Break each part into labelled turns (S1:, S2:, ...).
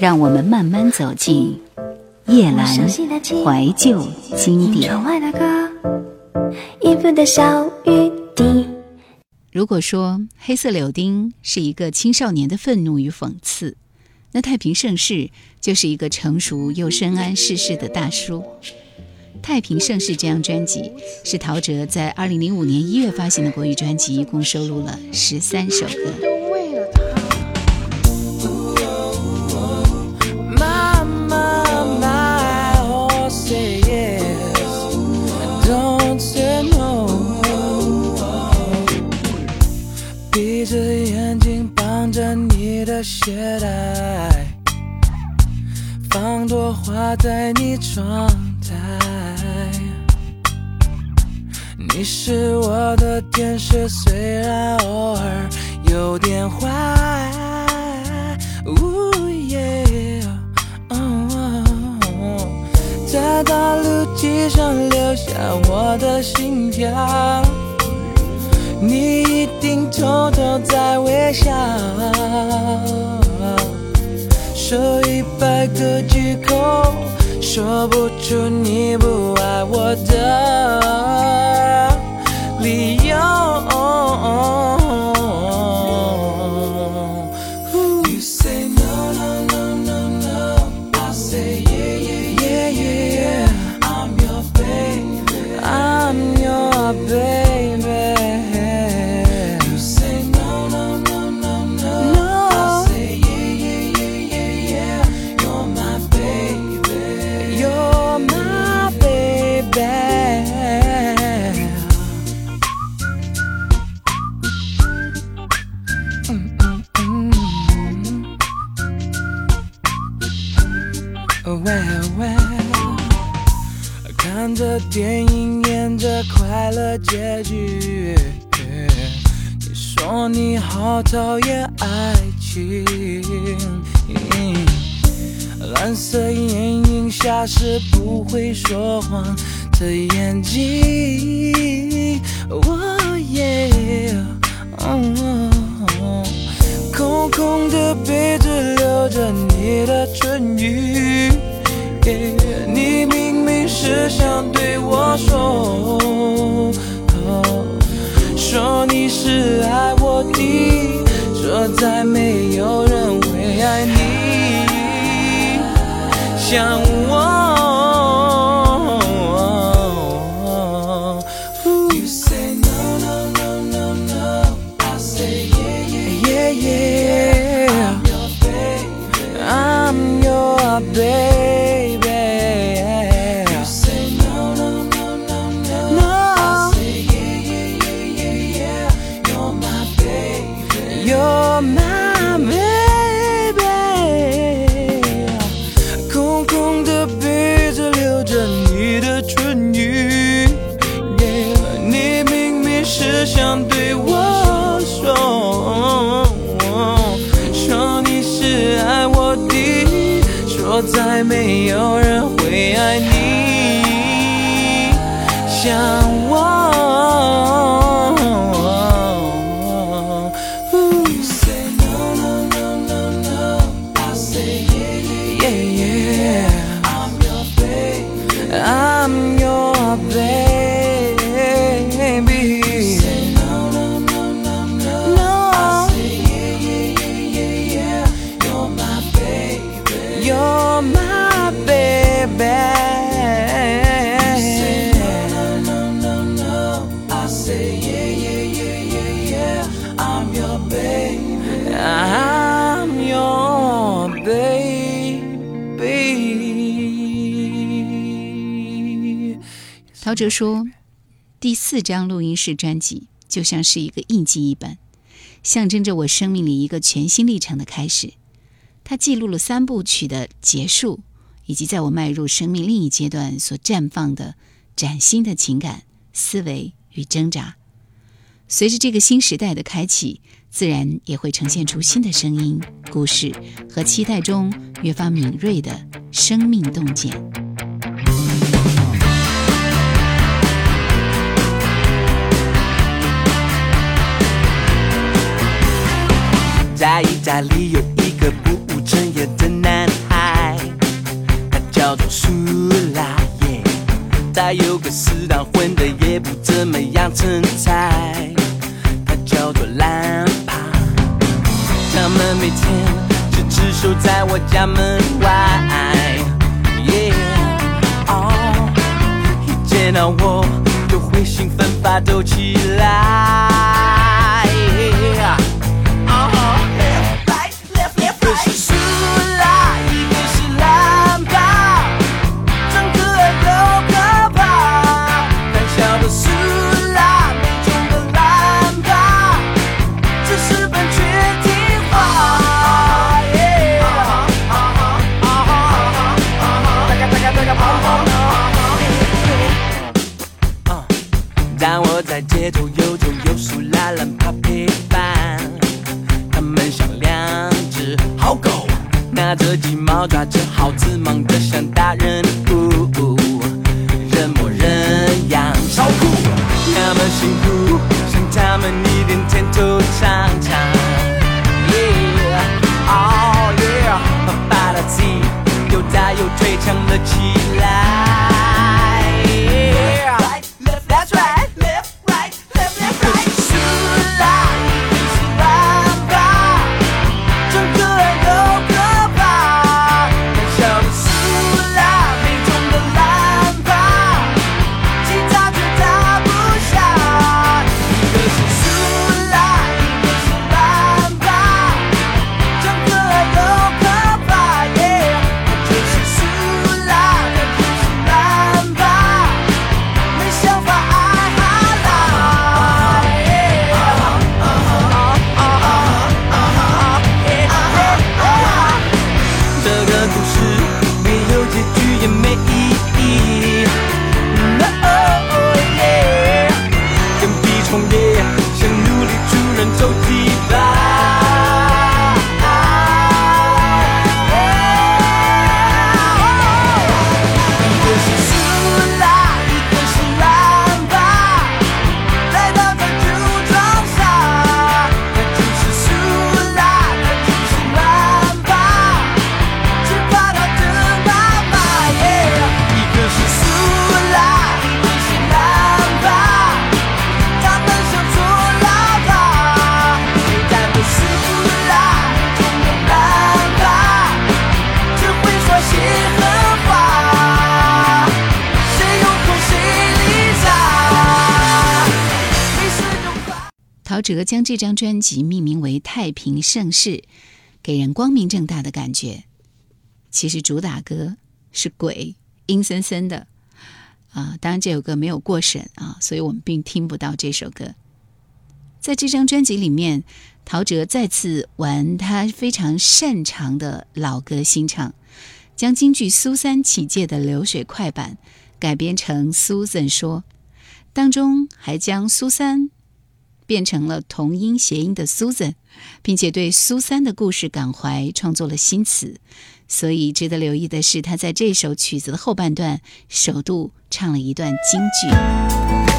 S1: 让我们慢慢走进叶阑怀旧经典。如果说黑色柳丁是一个青少年的愤怒与讽刺，那太平盛世就是一个成熟又深谙世事的大叔。《太平盛世》这张专辑是陶喆在2005年1月发行的国语专辑，一共收录了十三首歌。
S2: 鞋带，放朵花在你窗台。你是我的天使，虽然偶尔有点坏。在大路机上留下我的心跳。你一定偷偷在微笑，说一百个借口，说不出你不爱我的理由。电会说谎的眼睛。哦耶，空空的杯子留着你的唇语。你明明是想对我说，说你是爱我的，说再没有人会爱你像
S1: 陶喆说：“第四张录音室专辑就像是一个印记一本，象征着我生命里一个全新历程的开始。它记录了三部曲的结束，以及在我迈入生命另一阶段所绽放的崭新的情感、思维与挣扎。随着这个新时代的开启，自然也会呈现出新的声音、故事和期待中越发敏锐的生命洞见。”
S2: 家里有一个不务正业的男孩，他叫做苏拉耶。
S3: 他有个死党混得也不怎么样，成才，他叫做兰帕。他们每天只守在我家门外，一见到我就会兴奋发抖起来。
S2: 哲将这张专辑命名为《太平盛世》，给人光明正大的感觉。其实主打歌是鬼，阴森森的啊。当然这首歌没有过审啊，所以我们并听不到这首歌。在这张专辑里面，陶喆再次玩他非常擅长的老歌新唱，将京剧苏三起解的流水快板改编成 Susan 说，当中还将苏三变成了同音谐音的 Susan，并且对苏三的故事感怀，创作了新词。所以值得留意的是，他在这首曲子的后半段首度唱了一段京剧。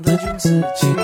S2: 的君子，请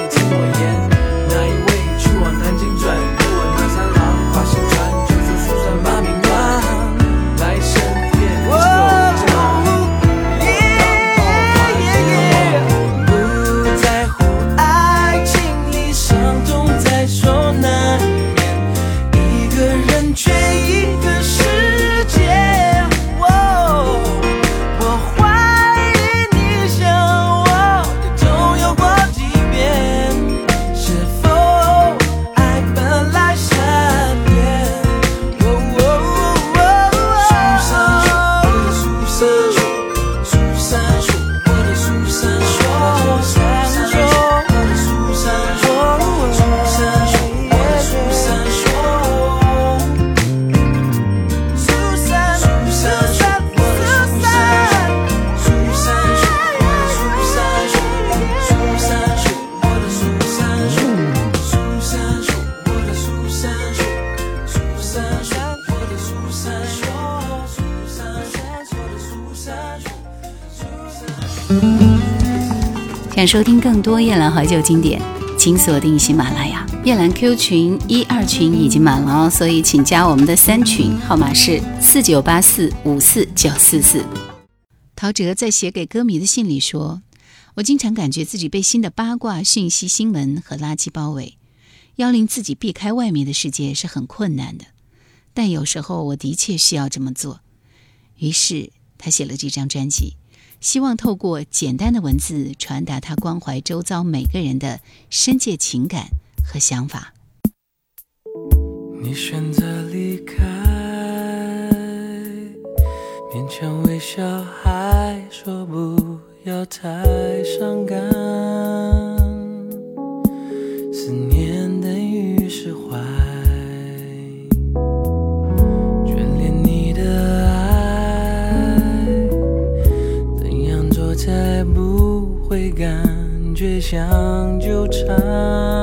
S1: 想收听更多夜兰怀旧经典，请锁定喜马拉雅。夜兰 Q 群一二群已经满了哦，所以请加我们的三群，号码是四九八四五四九四四。陶喆在写给歌迷的信里说：“我经常感觉自己被新的八卦、讯息、新闻和垃圾包围，要令自己避开外面的世界是很困难的。但有时候我的确需要这么做。”于是他写了这张专辑。希望透过简单的文字传达他关怀周遭每个人的深切情感和想法。
S2: 你选择离开，勉强微笑，还说不要太伤感。思念等于释怀，感觉像纠缠？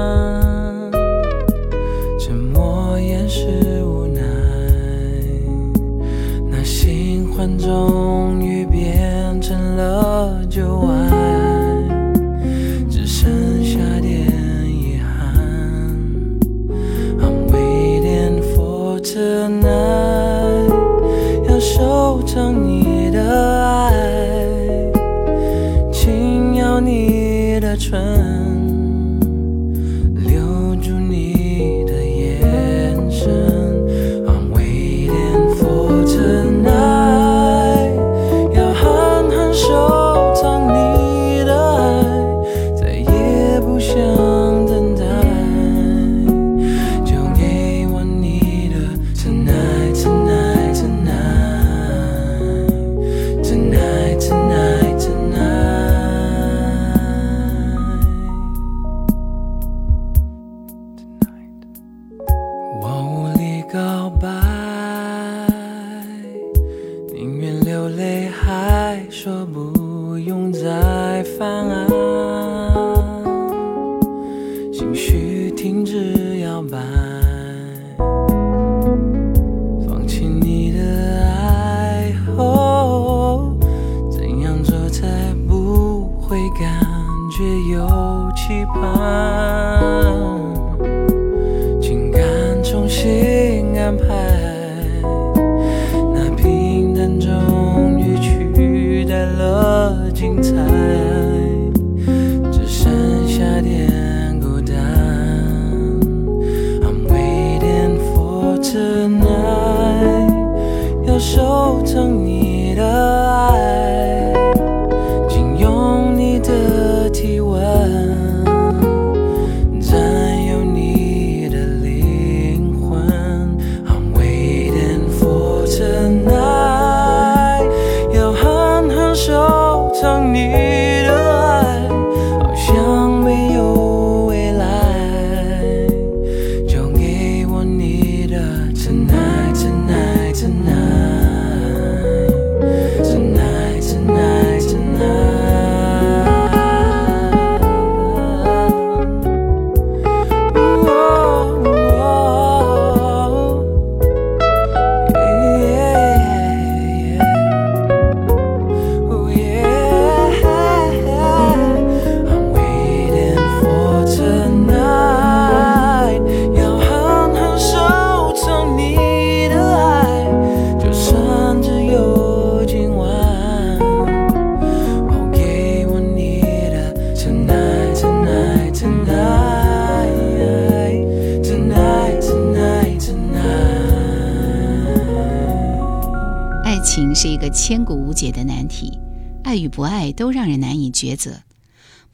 S2: 情
S1: 是一个千古无解的难题，爱与不爱都让人难以抉择。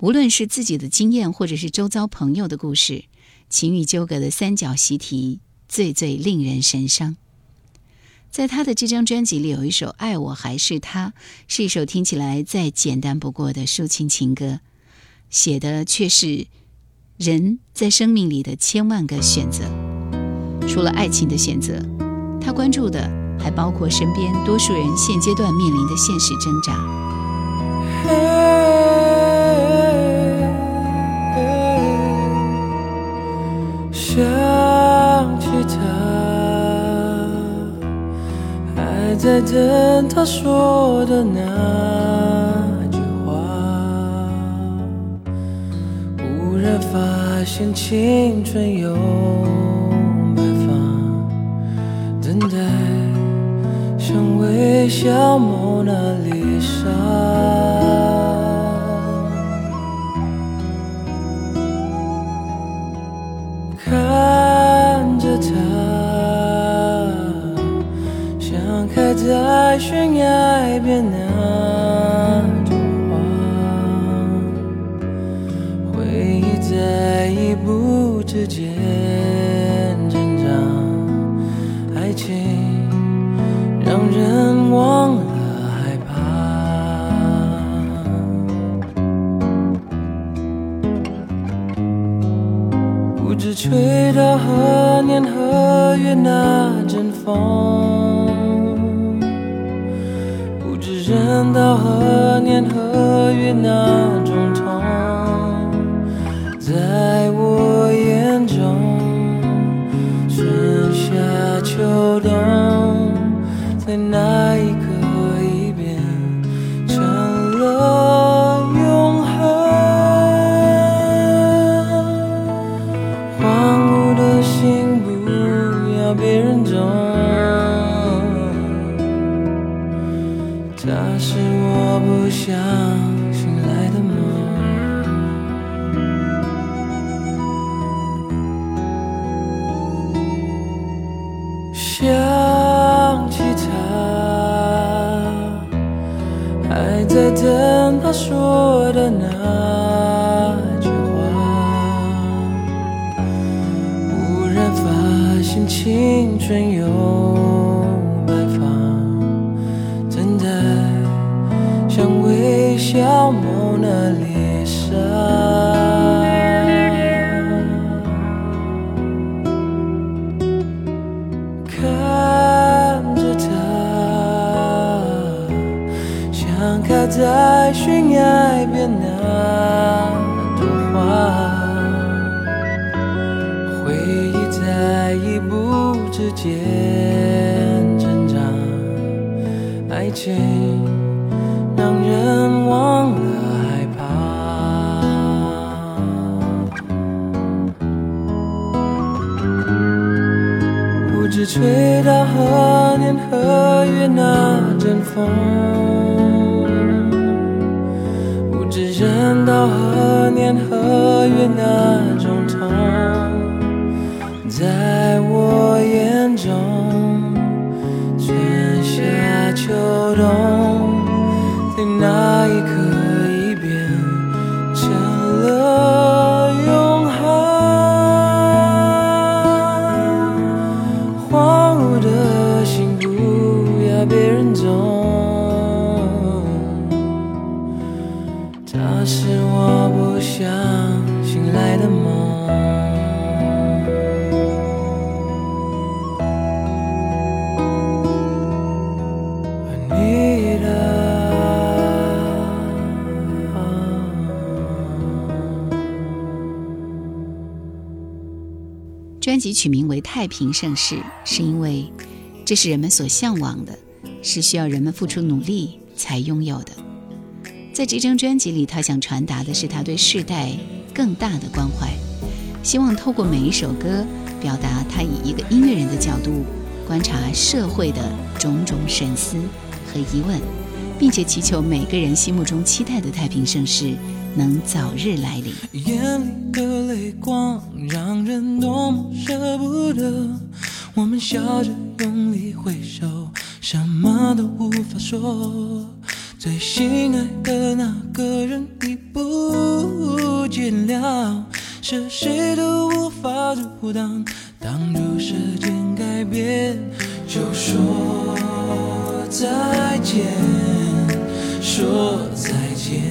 S1: 无论是自己的经验，或者是周遭朋友的故事，情欲纠葛的三角习题，最最令人神伤。在他的这张专辑里，有一首《爱我还是他》，是一首听起来再简单不过的抒情情歌，写的却是人在生命里的千万个选择。除了爱情的选择，他关注的还包括身边多数人现阶段面临的现实挣扎。
S2: 想起他，还在等他说的那句话。忽然发现青春有微笑蒙娜丽莎。不知吹到何年何月那阵风，不知忍到何年何月那种痛，在我眼中，春夏秋冬，在那一想起他，还在等他说的那句话。忽然发现青春有白发，等待像微笑悬崖边那朵花。回忆在一步之间挣扎，爱情让人忘了害怕。不知吹到何年何月那阵风，到何年何月呢是我不想醒来的梦。
S1: 专辑取名为《太平盛世》，是因为这是人们所向往的，是需要人们付出努力才拥有的。在这张专辑里，他想传达的是他对世代更大的关怀，希望透过每一首歌，表达他以一个音乐人的角度观察社会的种种深思和疑问，并且祈求每个人心目中期待的太平盛世能早日来临。
S2: 眼里的泪光让人多么舍不得，我们笑着用力挥手，什么都无法说。最心爱的那个人已不见了，是谁都无法阻挡。当初时间改变，就说再见，说再见。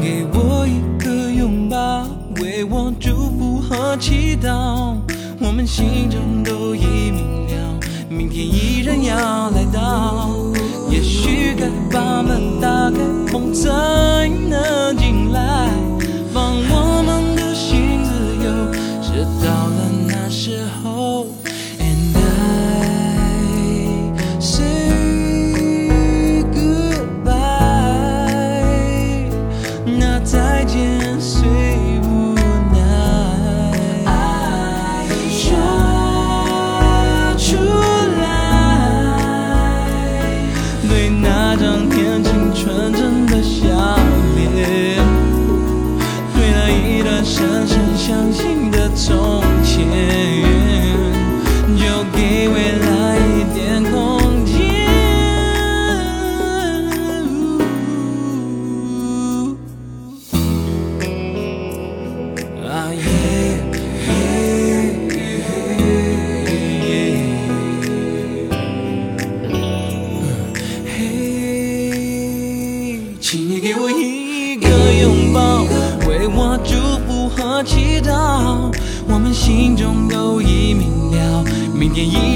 S2: 给我一个拥抱，为我祝福和祈祷，我们心中都已明。明天依然要来到也许该把门打开风才能进一点一。